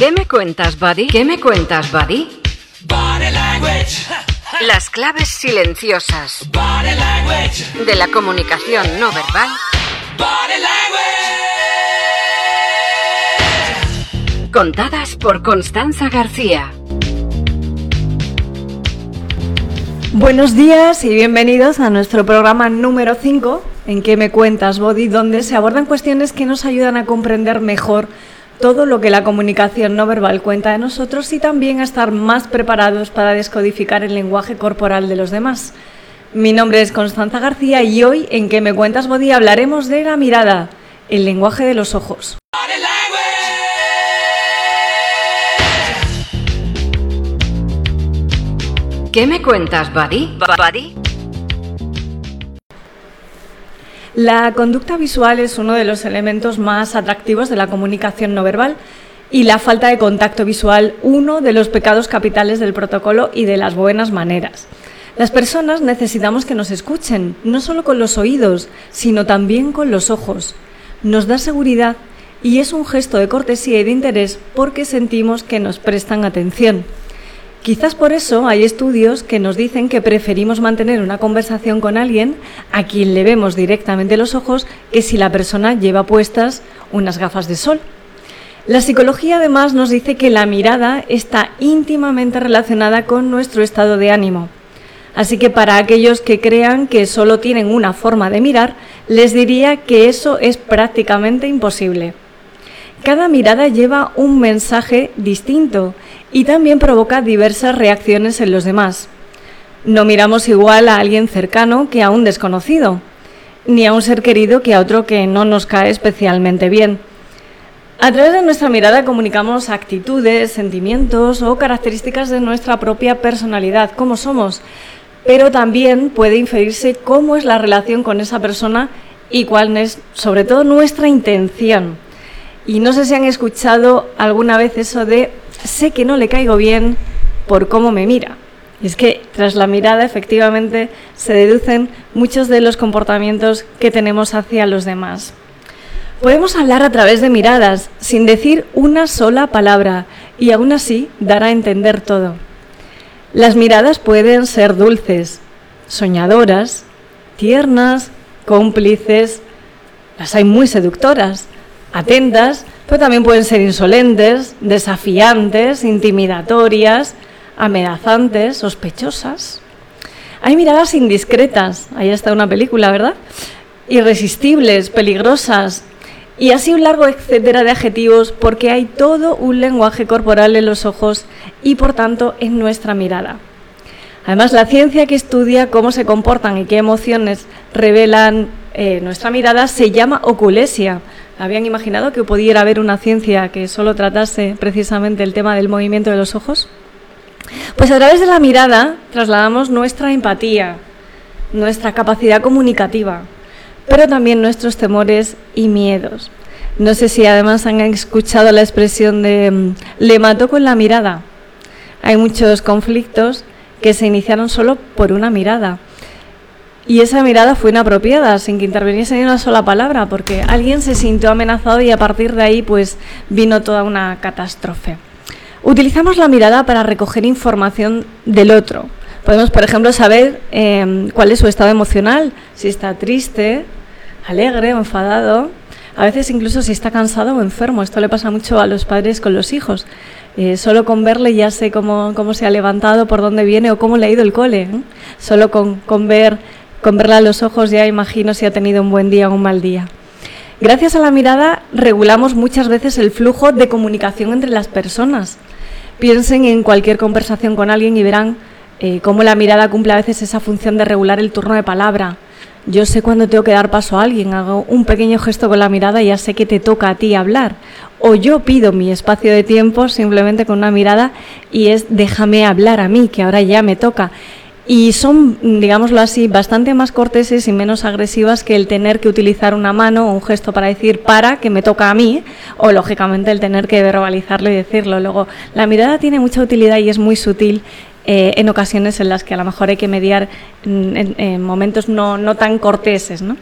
¿Qué me cuentas, buddy? ¿Qué me cuentas, buddy? Body language. Las claves silenciosas Body language. de la comunicación no verbal Body language. contadas por Constanza García. Buenos días y bienvenidos a nuestro programa número 5, en que me cuentas, Body, donde se abordan cuestiones que nos ayudan a comprender mejor todo lo que la comunicación no verbal cuenta de nosotros y también estar más preparados para descodificar el lenguaje corporal de los demás. Mi nombre es Constanza García y hoy en que me cuentas, Body, hablaremos de la mirada, el lenguaje de los ojos. ¿Qué me cuentas, buddy? ¿Buddy? La conducta visual es uno de los elementos más atractivos de la comunicación no verbal y la falta de contacto visual uno de los pecados capitales del protocolo y de las buenas maneras. Las personas necesitamos que nos escuchen, no solo con los oídos, sino también con los ojos. Nos da seguridad y es un gesto de cortesía y de interés porque sentimos que nos prestan atención. Quizás por eso hay estudios que nos dicen que preferimos mantener una conversación con alguien a quien le vemos directamente los ojos que si la persona lleva puestas unas gafas de sol. La psicología además nos dice que la mirada está íntimamente relacionada con nuestro estado de ánimo. Así que para aquellos que crean que solo tienen una forma de mirar, les diría que eso es prácticamente imposible. Cada mirada lleva un mensaje distinto y también provoca diversas reacciones en los demás. No miramos igual a alguien cercano que a un desconocido, ni a un ser querido que a otro que no nos cae especialmente bien. A través de nuestra mirada comunicamos actitudes, sentimientos o características de nuestra propia personalidad, cómo somos, pero también puede inferirse cómo es la relación con esa persona y cuál es sobre todo nuestra intención. Y no sé si han escuchado alguna vez eso de sé que no le caigo bien por cómo me mira. Y es que tras la mirada efectivamente se deducen muchos de los comportamientos que tenemos hacia los demás. Podemos hablar a través de miradas sin decir una sola palabra y aún así dar a entender todo. Las miradas pueden ser dulces, soñadoras, tiernas, cómplices, las hay muy seductoras, atentas, pero también pueden ser insolentes, desafiantes, intimidatorias, amenazantes, sospechosas. Hay miradas indiscretas, ahí está una película, ¿verdad? Irresistibles, peligrosas, y así un largo etcétera de adjetivos porque hay todo un lenguaje corporal en los ojos y por tanto en nuestra mirada. Además, la ciencia que estudia cómo se comportan y qué emociones revelan eh, nuestra mirada se llama oculesia. ¿Habían imaginado que pudiera haber una ciencia que solo tratase precisamente el tema del movimiento de los ojos? Pues a través de la mirada trasladamos nuestra empatía, nuestra capacidad comunicativa, pero también nuestros temores y miedos. No sé si además han escuchado la expresión de mm, le mató con la mirada. Hay muchos conflictos que se iniciaron solo por una mirada. Y esa mirada fue inapropiada, sin que interviniese ni una sola palabra, porque alguien se sintió amenazado y a partir de ahí pues vino toda una catástrofe. Utilizamos la mirada para recoger información del otro. Podemos, por ejemplo, saber eh, cuál es su estado emocional, si está triste, alegre enfadado, a veces incluso si está cansado o enfermo. Esto le pasa mucho a los padres con los hijos. Eh, solo con verle ya sé cómo, cómo, se ha levantado, por dónde viene o cómo le ha ido el cole. ¿eh? Solo con, con, ver, con verla a los ojos ya imagino si ha tenido un buen día o un mal día. Gracias a la mirada regulamos muchas veces el flujo de comunicación entre las personas. Piensen en cualquier conversación con alguien y verán eh, cómo la mirada cumple a veces esa función de regular el turno de palabra. Yo sé cuándo tengo que dar paso a alguien, hago un pequeño gesto con la mirada y ya sé que te toca a ti hablar. O yo pido mi espacio de tiempo simplemente con una mirada y es déjame hablar a mí, que ahora ya me toca. Y son, digámoslo así, bastante más corteses y menos agresivas que el tener que utilizar una mano o un gesto para decir para, que me toca a mí, o lógicamente el tener que verbalizarlo y decirlo. Luego, la mirada tiene mucha utilidad y es muy sutil eh, en ocasiones en las que a lo mejor hay que mediar en, en, en momentos no, no, tan corteses. ¿no?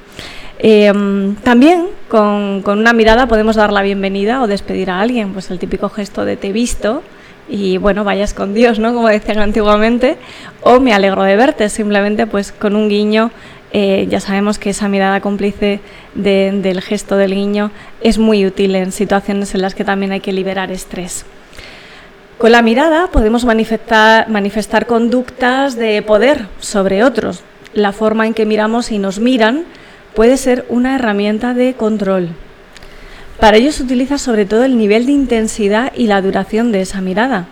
Em, también con, con, una mirada podemos dar la bienvenida o despedir a alguien, pues el típico gesto de te he visto y bueno, vayas con Dios, ¿no? Como decían antiguamente, o me alegro de verte, simplemente pues con un guiño. Eh, ya sabemos que esa mirada cómplice del gesto del guiño es muy útil en situaciones en las que también hay que liberar estrés. Con la mirada podemos manifestar, manifestar conductas de poder sobre otros. La forma en que miramos y nos miran puede ser una herramienta de control. Para ello se utiliza sobre todo el nivel de intensidad y la duración de esa mirada.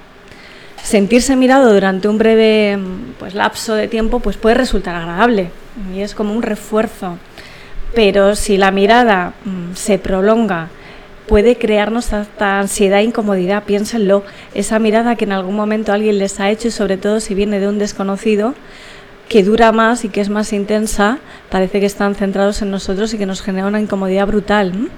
Sentirse mirado durante un breve pues, lapso de tiempo pues, puede resultar agradable y es como un refuerzo. Pero si la mirada mm, se prolonga, puede crearnos hasta ansiedad e incomodidad. Piénsenlo, esa mirada que en algún momento alguien les ha hecho y sobre todo si viene de un desconocido, que dura más y que es más intensa, parece que están centrados en nosotros y que nos genera una incomodidad brutal.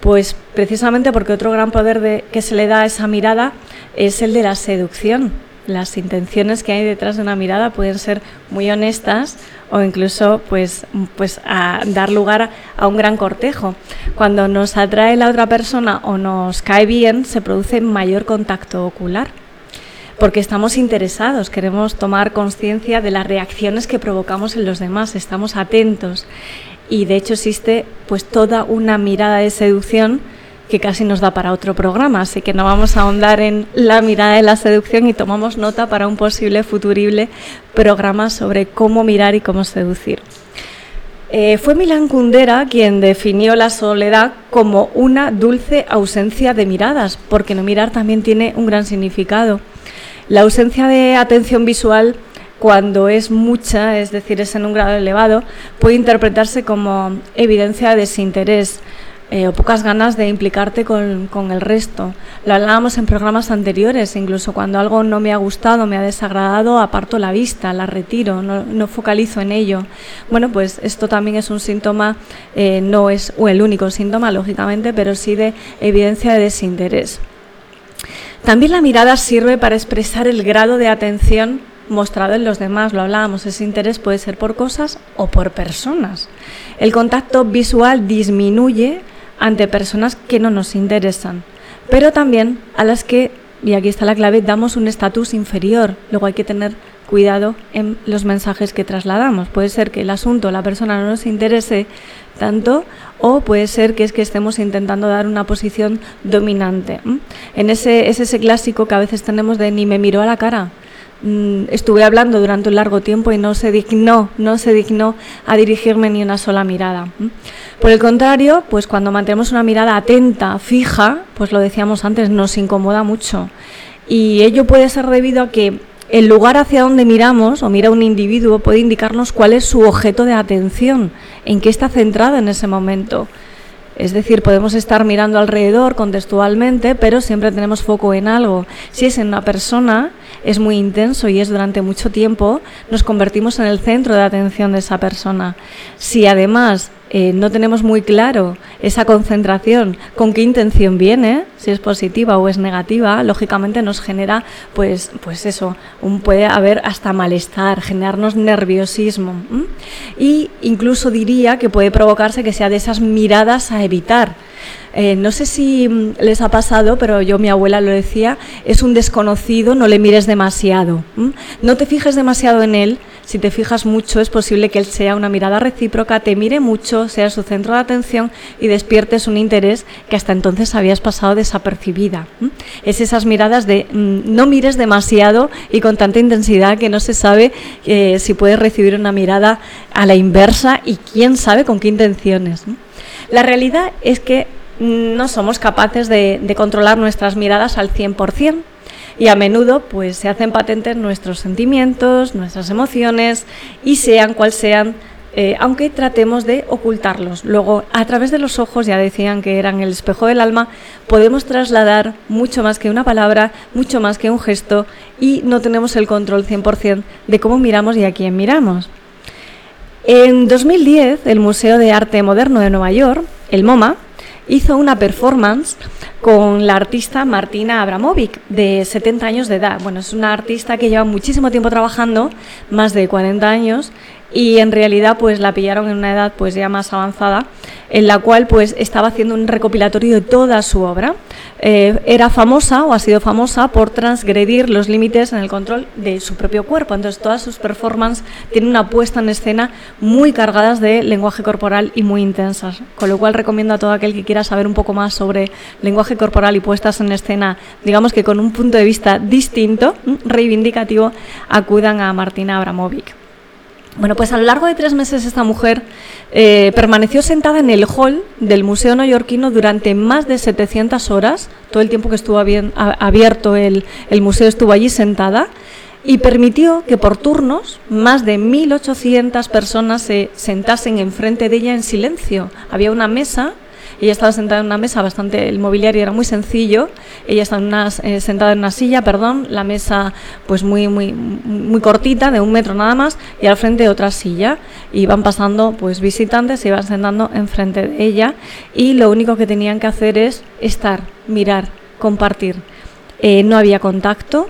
Pues precisamente porque otro gran poder de, que se le da a esa mirada es el de la seducción. Las intenciones que hay detrás de una mirada pueden ser muy honestas o incluso pues, pues a dar lugar a un gran cortejo. Cuando nos atrae la otra persona o nos cae bien, se produce mayor contacto ocular porque estamos interesados, queremos tomar conciencia de las reacciones que provocamos en los demás, estamos atentos y de hecho existe pues toda una mirada de seducción que casi nos da para otro programa, así que no vamos a ahondar en la mirada de la seducción y tomamos nota para un posible futurible programa sobre cómo mirar y cómo seducir. Eh, fue Milan Kundera quien definió la soledad como una dulce ausencia de miradas, porque no mirar también tiene un gran significado. La ausencia de atención visual cuando es mucha, es decir, es en un grado elevado, puede interpretarse como evidencia de desinterés eh, o pocas ganas de implicarte con, el resto. Lo hablábamos en programas anteriores, incluso cuando algo no me ha gustado, me ha desagradado, aparto la vista, la retiro, no, focalizo en ello. Bueno, pues esto también es un síntoma, eh, no es el único síntoma, lógicamente, pero sí de evidencia de desinterés. También la mirada sirve para expresar el grado de atención mostrado en los demás, lo hablábamos, ese interés puede ser por cosas o por personas. El contacto visual disminuye ante personas que no nos interesan, pero también a las que, y aquí está la clave, damos un estatus inferior. Luego hay que tener cuidado en los mensajes que trasladamos. Puede ser que el asunto, la persona no nos interese tanto o puede ser que es que estemos intentando dar una posición dominante. En ese, es ese clásico que a veces tenemos de ni me miro a la cara. Mm, estuve hablando durante un largo tiempo y no se dignó, no se dignó a dirigirme ni una sola mirada. Por el contrario, pues cuando mantenemos una mirada atenta, fija, pues lo decíamos antes, nos incomoda mucho. Y ello puede ser debido a que el lugar hacia donde miramos o mira un individuo puede indicarnos cuál es su objeto de atención, en qué está centrado en ese momento. Es decir, podemos estar mirando alrededor contextualmente, pero siempre tenemos foco en algo. Si es en una persona, es muy intenso y es durante mucho tiempo, nos convertimos en el centro de atención de esa persona. Si además eh, no tenemos muy claro esa concentración, con qué intención viene, si es positiva o es negativa, lógicamente nos genera, pues, pues eso, un, puede haber hasta malestar, generarnos nerviosismo. Y incluso diría que puede provocarse que sea de esas miradas a evitar. Eh, no sé si mm, les ha pasado, pero yo, mi abuela lo decía, es un desconocido, no le mires demasiado. No te fijes demasiado en él, si te fijas mucho, es posible que él sea una mirada recíproca, te mire mucho, sea su centro de atención y despiertes un interés que hasta entonces habías pasado desapercibida. Es esas miradas de mm, no mires demasiado y con tanta intensidad que no se sabe eh, si puedes recibir una mirada a la inversa y quién sabe con qué intenciones. La realidad es que no somos capaces de, de controlar nuestras miradas al 100% y a menudo pues se hacen patentes nuestros sentimientos, nuestras emociones y sean cual sean eh, aunque tratemos de ocultarlos. Luego, a través de los ojos, ya decían que eran el espejo del alma, podemos trasladar mucho más que una palabra, mucho más que un gesto y no tenemos el control 100% de cómo miramos y a quién miramos. En 2010, el Museo de Arte Moderno de Nueva York, el MoMA, hizo una performance con la artista Martina Abramovic, de 70 años de edad. Bueno, es una artista que lleva muchísimo tiempo trabajando, más de 40 años, y en realidad pues la pillaron en una edad pues ya más avanzada en la cual pues estaba haciendo un recopilatorio de toda su obra. Eh, era famosa o ha sido famosa por transgredir los límites en el control de su propio cuerpo. Entonces todas sus performances tienen una puesta en escena muy cargadas de lenguaje corporal y muy intensas. Con lo cual recomiendo a todo aquel que quiera saber un poco más sobre lenguaje corporal y puestas en escena, digamos que con un punto de vista distinto, reivindicativo, acudan a Martina Abramovic. Bueno, pues a lo largo de tres meses esta mujer eh, permaneció sentada en el hall del Museo Neoyorquino durante más de 700 horas, todo el tiempo que estuvo abierto el, el museo estuvo allí sentada, y permitió que por turnos más de 1.800 personas se sentasen enfrente de ella en silencio. Había una mesa ella estaba sentada en una mesa bastante, el mobiliario era muy sencillo, ella estaba eh, sentada en una silla, perdón, la mesa pues muy, muy, muy cortita, de un metro nada más, y al frente otra silla. Y iban pasando pues visitantes, se iban sentando enfrente de ella, y lo único que tenían que hacer es estar, mirar, compartir. Eh, no había contacto,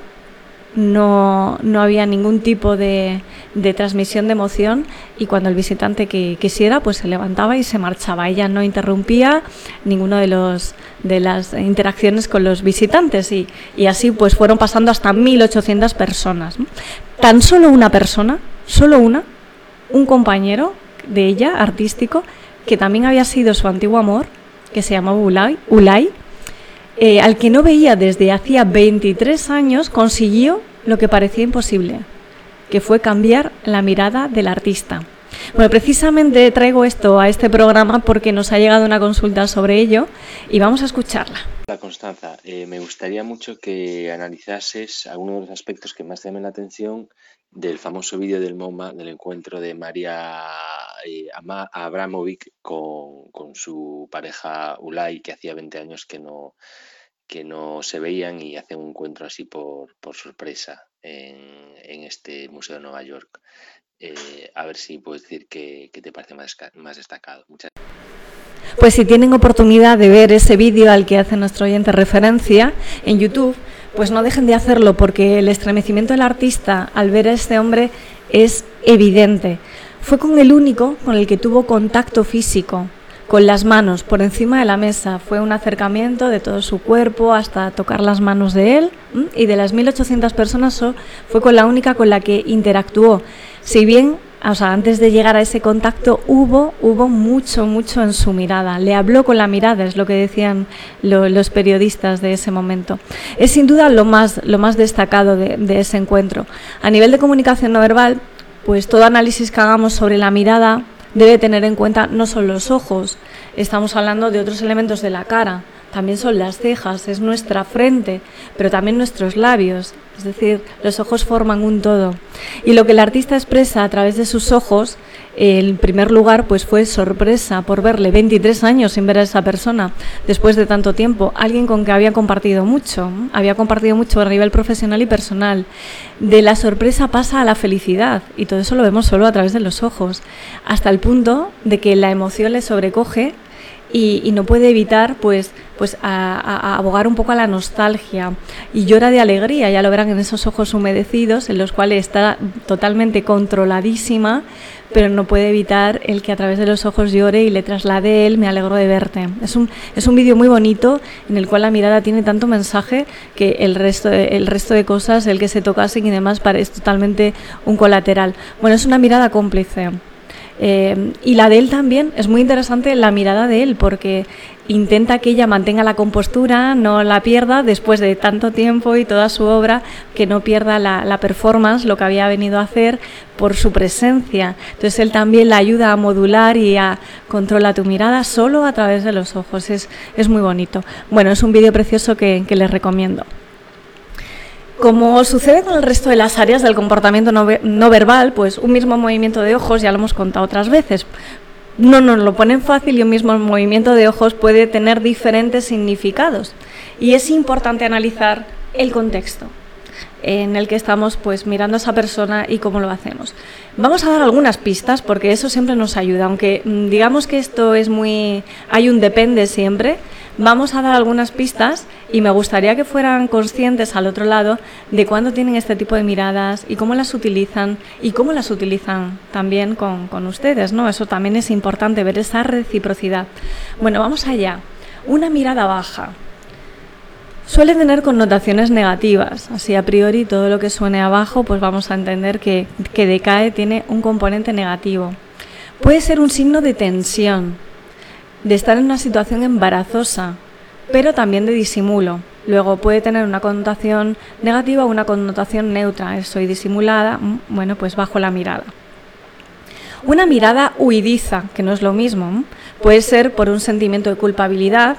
no, no había ningún tipo de, de, transmisión de emoción y cuando el visitante que quisiera pues se levantaba y se marchaba. Ella no interrumpía ninguna de, los, de las interacciones con los visitantes y, y así pues fueron pasando hasta 1.800 personas. Tan solo una persona, solo una, un compañero de ella, artístico, que también había sido su antiguo amor, que se llamaba Ulay, Ulay eh, al que no veía desde hacía 23 años, consiguió lo que parecía imposible, que fue cambiar la mirada del artista. Bueno, precisamente traigo esto a este programa porque nos ha llegado una consulta sobre ello y vamos a escucharla. La Constanza, eh, me gustaría mucho que analizases algunos de los aspectos que más te llamen la atención del famoso vídeo del MoMA, del encuentro de María eh, Abramovic con, su pareja Ulay, que hacía 20 años que no, que no se veían y hacen un encuentro así por, sorpresa en, este Museo de Nueva York. Eh, a ver si puedes decir qué, te parece más, más destacado. Muchas pues si tienen oportunidad de ver ese vídeo al que hace nuestro oyente referencia en YouTube, pues no dejen de hacerlo porque el estremecimiento del artista al ver a este hombre es evidente. Fue con el único con el que tuvo contacto físico, con las manos por encima de la mesa. Fue un acercamiento de todo su cuerpo hasta tocar las manos de él y de las 1.800 personas fue con la única con la que interactuó. Si bien o sea, antes de llegar a ese contacto hubo, hubo mucho, mucho en su mirada. Le habló con la mirada, es lo que decían los periodistas de ese momento. Es sin duda lo más, lo más destacado de, de ese encuentro. A nivel de comunicación no verbal, pues todo análisis que hagamos sobre la mirada debe tener en cuenta no solo los ojos, estamos hablando de otros elementos de la cara, también son las cejas, es nuestra frente, pero también nuestros labios, es decir, los ojos forman un todo. Y lo que el artista expresa a través de sus ojos, en primer lugar, pues fue sorpresa por verle 23 años sin ver a esa persona después de tanto tiempo, alguien con que había compartido mucho, había compartido mucho a nivel profesional y personal. De la sorpresa pasa a la felicidad y todo eso lo vemos solo a través de los ojos, hasta el punto de que la emoción le sobrecoge y, no puede evitar pues, pues a, abogar un poco a la nostalgia y llora de alegría, ya lo verán en esos ojos humedecidos en los cuales está totalmente controladísima, pero no puede evitar el que a través de los ojos llore y le traslade él, me alegro de verte. Es un, es un vídeo muy bonito en el cual la mirada tiene tanto mensaje que el resto, de, el resto de cosas, el que se tocasen y demás, parece totalmente un colateral. Bueno, es una mirada cómplice. Eh, y la de él también, es muy interesante la mirada de él, porque intenta que ella mantenga la compostura, no la pierda después de tanto tiempo y toda su obra, que no pierda la, performance, lo que había venido a hacer por su presencia. Entonces él también la ayuda a modular y a controlar tu mirada solo a través de los ojos. Es, es muy bonito. Bueno, es un vídeo precioso que les recomiendo. Como sucede con el resto de las áreas del comportamiento no, verbal, pues un mismo movimiento de ojos, ya lo hemos contado otras veces, no nos lo ponen fácil y un mismo movimiento de ojos puede tener diferentes significados. Y es importante analizar el contexto en el que estamos pues mirando a esa persona y cómo lo hacemos. Vamos a dar algunas pistas porque eso siempre nos ayuda, aunque mm, digamos que esto es muy hay un depende siempre, Vamos a dar algunas pistas y me gustaría que fueran conscientes al otro lado de cuándo tienen este tipo de miradas y cómo las utilizan y cómo las utilizan también con, con ustedes, ¿no? Eso también es importante, ver esa reciprocidad. Bueno, vamos allá. Una mirada baja. Suele tener connotaciones negativas, así a priori todo lo que suene abajo pues vamos a entender que, que decae tiene un componente negativo. Puede ser un signo de tensión, de estar en una situación embarazosa, pero también de disimulo. Luego puede tener una connotación negativa o una connotación neutra. Soy disimulada, mm, bueno, pues bajo la mirada. Una mirada huidiza, que no es lo mismo, puede ser por un sentimiento de culpabilidad,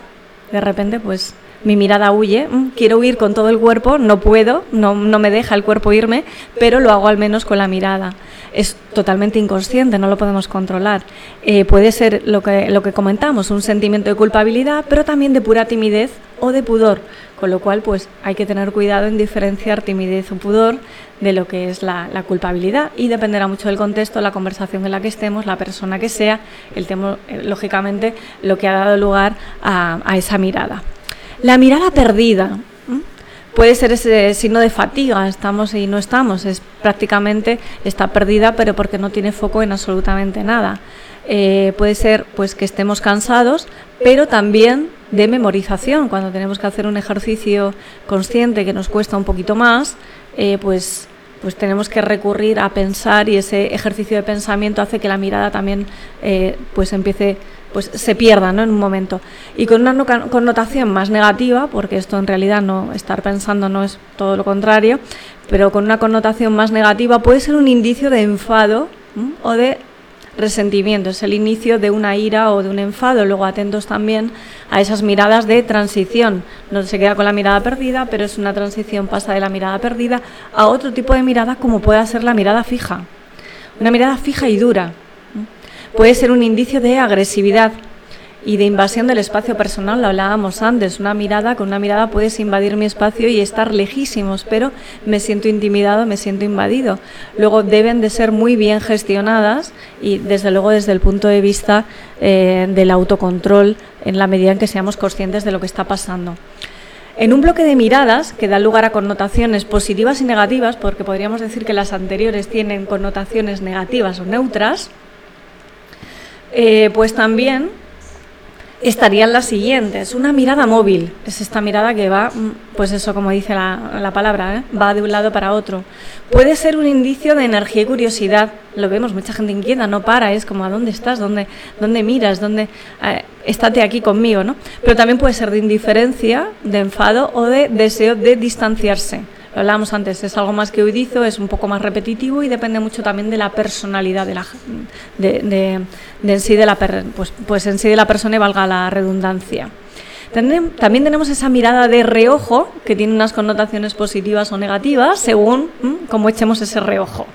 de repente pues mi mirada huye, quiero huir con todo el cuerpo, no puedo, no, no, me deja el cuerpo irme, pero lo hago al menos con la mirada. Es totalmente inconsciente, no lo podemos controlar. Eh, puede ser lo que, lo que comentamos, un sentimiento de culpabilidad, pero también de pura timidez o de pudor, con lo cual pues hay que tener cuidado en diferenciar timidez o pudor de lo que es la, la culpabilidad y dependerá mucho del contexto, la conversación en la que estemos, la persona que sea, el tema, eh, lógicamente, lo que ha dado lugar a, a esa mirada. La mirada perdida puede ser ese signo de fatiga, estamos y no estamos, es prácticamente está perdida, pero porque no tiene foco en absolutamente nada. Eh, puede ser pues que estemos cansados, pero también de memorización, cuando tenemos que hacer un ejercicio consciente que nos cuesta un poquito más, eh, pues pues tenemos que recurrir a pensar y ese ejercicio de pensamiento hace que la mirada también eh, pues empiece pues se pierda ¿no? en un momento. Y con una connotación más negativa, porque esto en realidad no estar pensando no es todo lo contrario, pero con una connotación más negativa puede ser un indicio de enfado o de resentimiento, es el inicio de una ira o de un enfado. Luego atentos también a esas miradas de transición. No se queda con la mirada perdida, pero es una transición, pasa de la mirada perdida a otro tipo de mirada como pueda ser la mirada fija. Una mirada fija y dura, puede ser un indicio de agresividad y de invasión del espacio personal, lo hablábamos antes, una mirada, con una mirada puedes invadir mi espacio y estar lejísimos, pero me siento intimidado, me siento invadido. Luego deben de ser muy bien gestionadas y desde luego desde el punto de vista eh, del autocontrol en la medida en que seamos conscientes de lo que está pasando. En un bloque de miradas que da lugar a connotaciones positivas y negativas, porque podríamos decir que las anteriores tienen connotaciones negativas o neutras, eh, pues también estarían las siguientes. Una mirada móvil, es esta mirada que va, mm, pues eso como dice la, palabra, ¿eh? va de un lado para otro. Puede ser un indicio de energía y curiosidad, lo vemos, mucha gente inquieta, no para, es como ¿a dónde estás? ¿Dónde, dónde miras? ¿Dónde, eh, estate aquí conmigo? ¿no? Pero también puede ser de indiferencia, de enfado o de deseo de distanciarse lo hablábamos antes, es algo más que huidizo, es un poco más repetitivo y depende mucho también de la personalidad de la de, en sí de la pues, pues en sí de la persona y valga la redundancia. También tenemos esa mirada de reojo que tiene unas connotaciones positivas o negativas según cómo echemos ese reojo.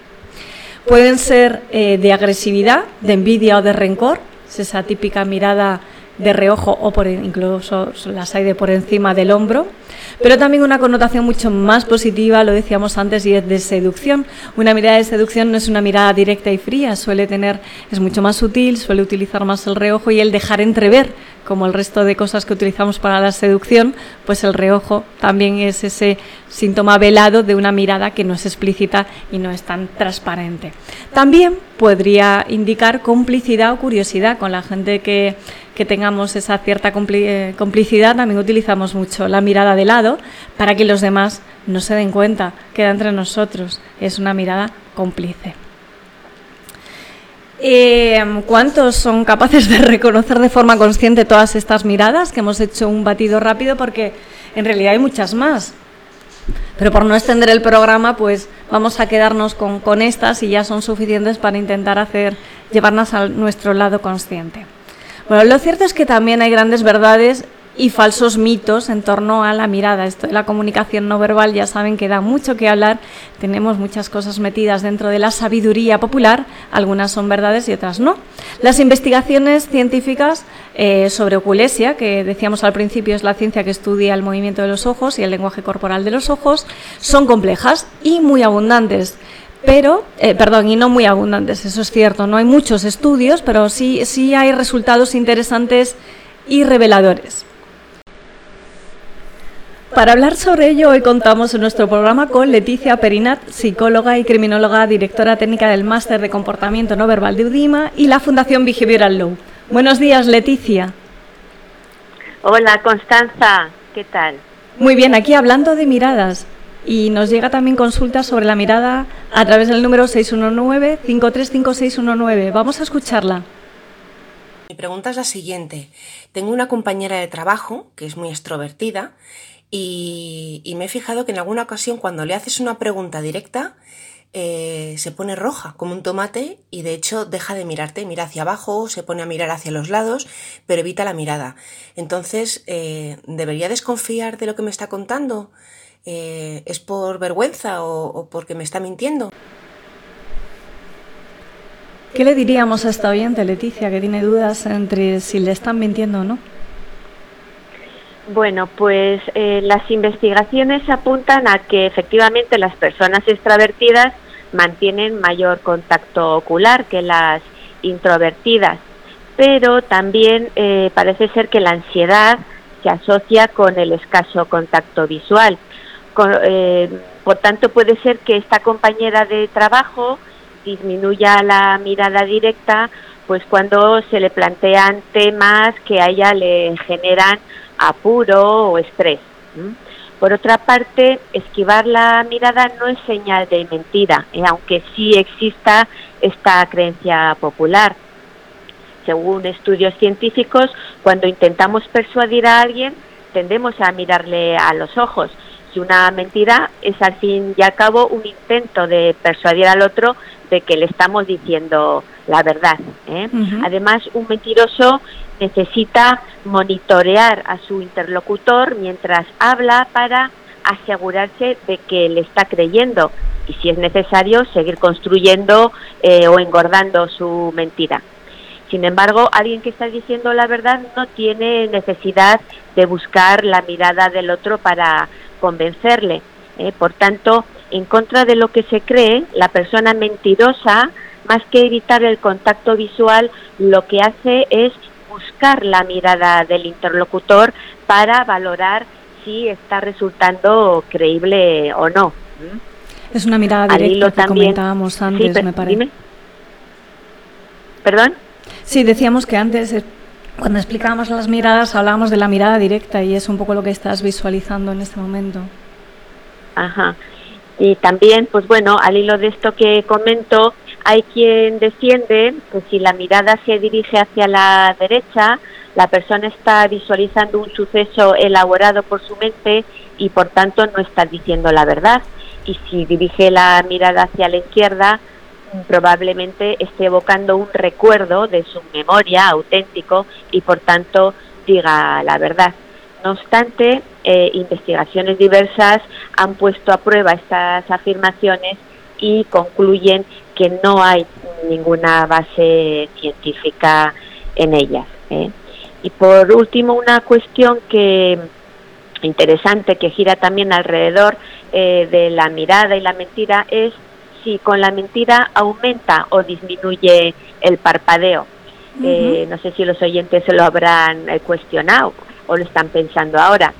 Pueden ser eh, de agresividad, de envidia o de rencor, es esa típica mirada de reojo o por, incluso las hay de por encima del hombro pero también una connotación mucho más positiva, lo decíamos antes, y es de seducción. Una mirada de seducción no es una mirada directa y fría, suele tener, es mucho más sutil, suele utilizar más el reojo y el dejar entrever, como el resto de cosas que utilizamos para la seducción, pues el reojo también es ese síntoma velado de una mirada que no es explícita y no es tan transparente. También podría indicar complicidad o curiosidad con la gente que que tengamos esa cierta eh, complicidad, también utilizamos mucho la mirada de lado para que los demás no se den cuenta, queda entre nosotros, es una mirada cómplice. Eh, ¿Cuántos son capaces de reconocer de forma consciente todas estas miradas? Que hemos hecho un batido rápido porque en realidad hay muchas más. Pero por no extender el programa, pues vamos a quedarnos con, con estas y ya son suficientes para intentar hacer llevarnos a nuestro lado consciente. Bueno, lo cierto es que también hay grandes verdades y falsos mitos en torno a la mirada. Esto de la comunicación no verbal ya saben que da mucho que hablar. Tenemos muchas cosas metidas dentro de la sabiduría popular, algunas son verdades y otras no. Las investigaciones científicas eh, sobre oculesia, que decíamos al principio es la ciencia que estudia el movimiento de los ojos y el lenguaje corporal de los ojos, son complejas y muy abundantes pero, eh, perdón, y no muy abundantes, eso es cierto, no hay muchos estudios, pero sí, sí hay resultados interesantes y reveladores. Para hablar sobre ello, hoy contamos en nuestro programa con Leticia Perinat, psicóloga y criminóloga, directora técnica del Máster de Comportamiento No Verbal de UDIMA y la Fundación Behavioral Law. Buenos días, Leticia. Hola, Constanza, ¿qué tal? Muy bien, aquí hablando de miradas. Y nos llega también consultas sobre la mirada a través del número 619-535619. Vamos a escucharla. Mi pregunta es la siguiente. Tengo una compañera de trabajo que es muy extrovertida y, me he fijado que en alguna ocasión cuando le haces una pregunta directa eh, se pone roja como un tomate y de hecho deja de mirarte, mira hacia abajo, se pone a mirar hacia los lados, pero evita la mirada. Entonces, eh, ¿debería desconfiar de lo que me está contando? Eh, ¿Es por vergüenza o, o porque me está mintiendo? ¿Qué le diríamos a esta oyente, Leticia, que tiene dudas entre si le están mintiendo o no? Bueno, pues eh, las investigaciones apuntan a que efectivamente las personas extravertidas mantienen mayor contacto ocular que las introvertidas, pero también eh, parece ser que la ansiedad se asocia con el escaso contacto visual. Con, eh, por tanto, puede ser que esta compañera de trabajo disminuya la mirada directa, pues cuando se le plantean temas que a ella le generan apuro o estrés. Por otra parte, esquivar la mirada no es señal de mentira, eh, aunque sí exista esta creencia popular. Según estudios científicos, cuando intentamos persuadir a alguien, tendemos a mirarle a los ojos. Si una mentira es al fin y al cabo un intento de persuadir al otro de que le estamos diciendo la verdad. ¿eh? Uh -huh. Además, un mentiroso necesita monitorear a su interlocutor mientras habla para asegurarse de que le está creyendo y si es necesario seguir construyendo eh, o engordando su mentira. Sin embargo, alguien que está diciendo la verdad no tiene necesidad de buscar la mirada del otro para convencerle. ¿eh? Por tanto, en contra de lo que se cree, la persona mentirosa, más que evitar el contacto visual, lo que hace es buscar la mirada del interlocutor para valorar si está resultando creíble o no. Es una mirada directa que también, comentábamos antes, sí, me parece. Dime. ¿Perdón? Sí, decíamos que antes, eh, cuando explicábamos las miradas, hablábamos de la mirada directa y es un poco lo que estás visualizando en este momento. Ajá. Y también, pues bueno, al hilo de esto que comento, hay quien defiende que si la mirada se dirige hacia la derecha, la persona está visualizando un suceso elaborado por su mente y por tanto no está diciendo la verdad. Y si dirige la mirada hacia la izquierda, probablemente esté evocando un recuerdo de su memoria auténtico y por tanto diga la verdad. No obstante, eh, investigaciones diversas han puesto a prueba estas afirmaciones y concluyen que no hay ninguna base científica en ellas. ¿eh? Y por último, una cuestión que interesante que gira también alrededor eh, de la mirada y la mentira es si con la mentira aumenta o disminuye el parpadeo. Uh -huh. eh, no sé si los oyentes se lo habrán cuestionado o lo están pensando ahora.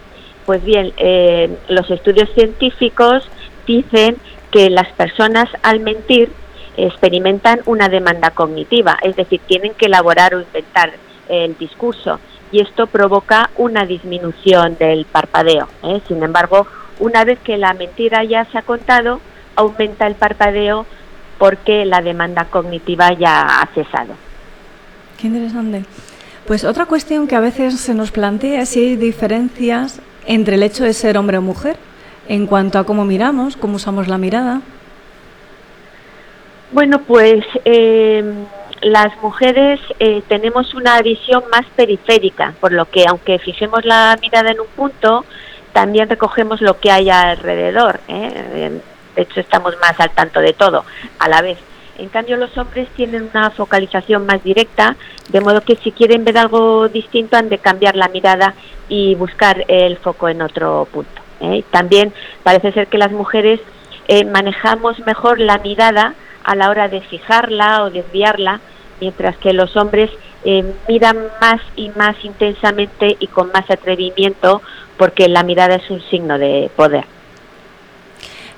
Pues bien, eh, los estudios científicos dicen que las personas al mentir experimentan una demanda cognitiva, es decir, tienen que elaborar o inventar el discurso y esto provoca una disminución del parpadeo. ¿eh? Sin embargo, una vez que la mentira ya se ha contado, aumenta el parpadeo porque la demanda cognitiva ya ha cesado. Qué interesante. Pues otra cuestión que a veces se nos plantea es si hay diferencias entre el hecho de ser hombre o mujer en cuanto a cómo miramos, cómo usamos la mirada. Bueno, pues eh, las mujeres eh, tenemos una visión más periférica, por lo que aunque fijemos la mirada en un punto, también recogemos lo que hay alrededor. ¿eh? De hecho, estamos más al tanto de todo a la vez. En cambio, los hombres tienen una focalización más directa, de modo que si quieren ver algo distinto han de cambiar la mirada y buscar el foco en otro punto. ¿eh? También parece ser que las mujeres eh, manejamos mejor la mirada a la hora de fijarla o desviarla, mientras que los hombres eh, miran más y más intensamente y con más atrevimiento porque la mirada es un signo de poder.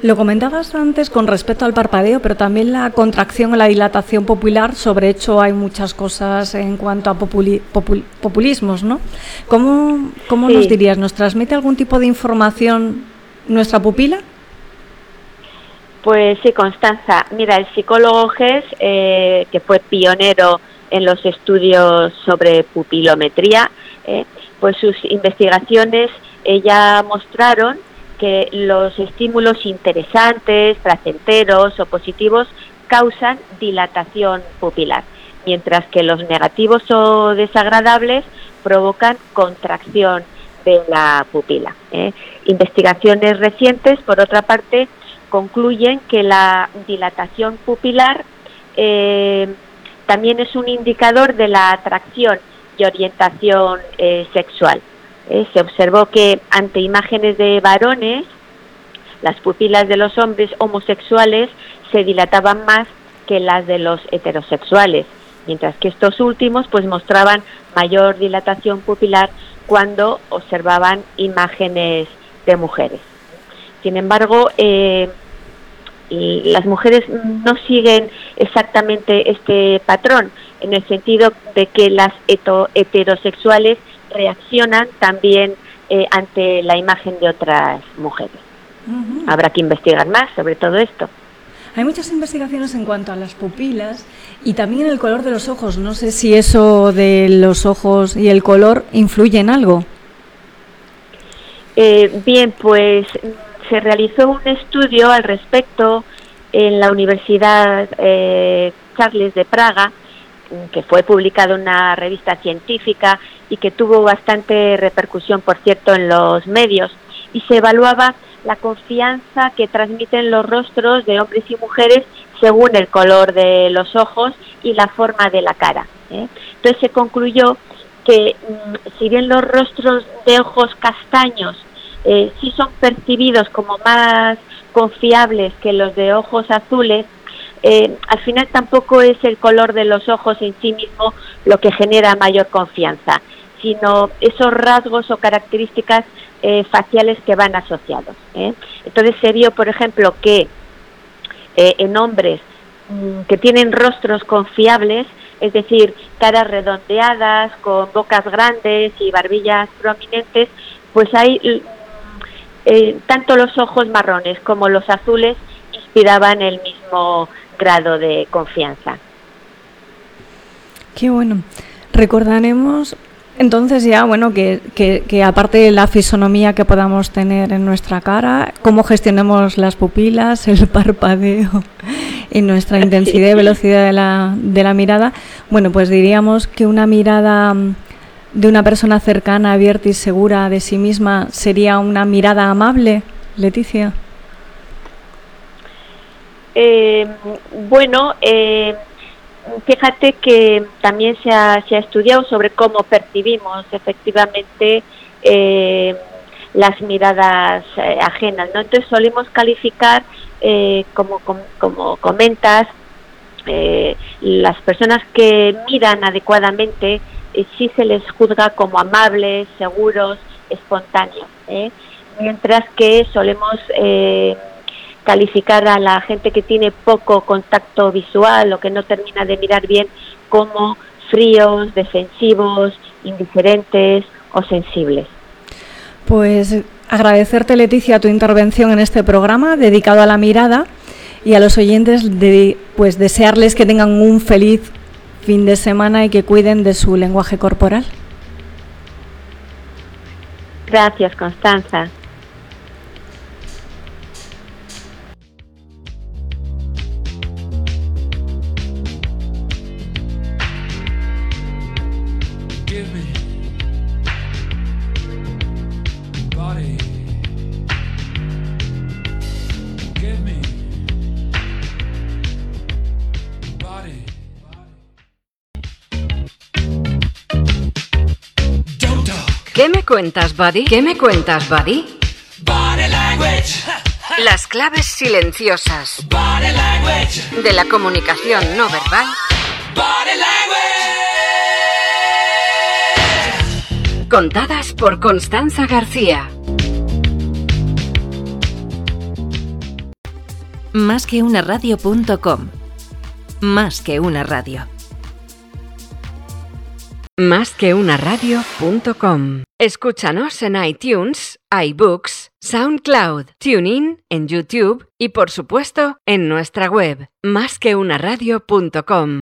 Lo comentabas antes con respecto al parpadeo, pero también la contracción o la dilatación popular. Sobre hecho, hay muchas cosas en cuanto a populismos, ¿no? ¿Cómo, cómo nos dirías? ¿Nos transmite algún tipo de información nuestra pupila? Pues sí, Constanza. Mira, el psicólogo Gess, eh, que fue pionero en los estudios sobre pupilometría, eh, pues sus investigaciones ya mostraron que los estímulos interesantes, placenteros o positivos causan dilatación pupilar, mientras que los negativos o desagradables provocan contracción de la pupila. ¿eh? Investigaciones recientes, por otra parte, concluyen que la dilatación pupilar eh, también es un indicador de la atracción y orientación eh, sexual. Eh, se observó que ante imágenes de varones, las pupilas de los hombres homosexuales se dilataban más que las de los heterosexuales, mientras que estos últimos pues mostraban mayor dilatación pupilar cuando observaban imágenes de mujeres. Sin embargo, eh, las mujeres no siguen exactamente este patrón, en el sentido de que las heterosexuales reaccionan también eh, ante la imagen de otras mujeres. Habrá que investigar más sobre todo esto. Hay muchas investigaciones en cuanto a las pupilas y también el color de los ojos. No sé si eso de los ojos y el color influye en algo. Eh, bien, pues se realizó un estudio al respecto en la Universidad eh, Charles de Praga que fue publicado en una revista científica y que tuvo bastante repercusión, por cierto, en los medios, y se evaluaba la confianza que transmiten los rostros de hombres y mujeres según el color de los ojos y la forma de la cara. ¿eh? Entonces se concluyó que mm, si bien los rostros de ojos castaños eh, sí son percibidos como más confiables que los de ojos azules, eh, al final tampoco es el color de los ojos en sí mismo lo que genera mayor confianza, sino esos rasgos o características eh, faciales que van asociados. ¿eh? Entonces se vio, por ejemplo, que en hombres mm, que tienen rostros confiables, es decir, caras redondeadas, con bocas grandes y barbillas prominentes, pues hay mm, tanto los ojos marrones como los azules inspiraban el mismo grado de confianza. Qué bueno. Recordaremos entonces ya, bueno, que, que, aparte de la fisonomía que podamos tener en nuestra cara, cómo gestionemos las pupilas, el parpadeo y nuestra intensidad y velocidad de la, de la mirada, bueno, pues diríamos que una mirada mm, de una persona cercana, abierta y segura de sí misma sería una mirada amable, Leticia. Eh, bueno, eh, fíjate que también se ha, se ha, estudiado sobre cómo percibimos efectivamente eh, las miradas ajenas, ¿no? Entonces solemos calificar, como, como, comentas, las personas que miran adecuadamente sí se les juzga como amables, seguros, espontáneos, mientras que solemos calificar a la gente que tiene poco contacto visual o que no termina de mirar bien como fríos, defensivos, indiferentes o sensibles. Pues agradecerte Leticia tu intervención en este programa dedicado a la mirada y a los oyentes de, pues desearles que tengan un feliz fin de semana y que cuiden de su lenguaje corporal. Gracias, Constanza. ¿Qué me cuentas, Buddy? ¿Qué me cuentas, Buddy? Body language. Las claves silenciosas Body language. de la comunicación no verbal Body language. contadas por Constanza García. Más que una radio.com. Más que una radio. Más que. Escúchanos en iTunes, iBooks, SoundCloud, TuneIn, en YouTube y por supuesto en nuestra web, másqueunaradio.com.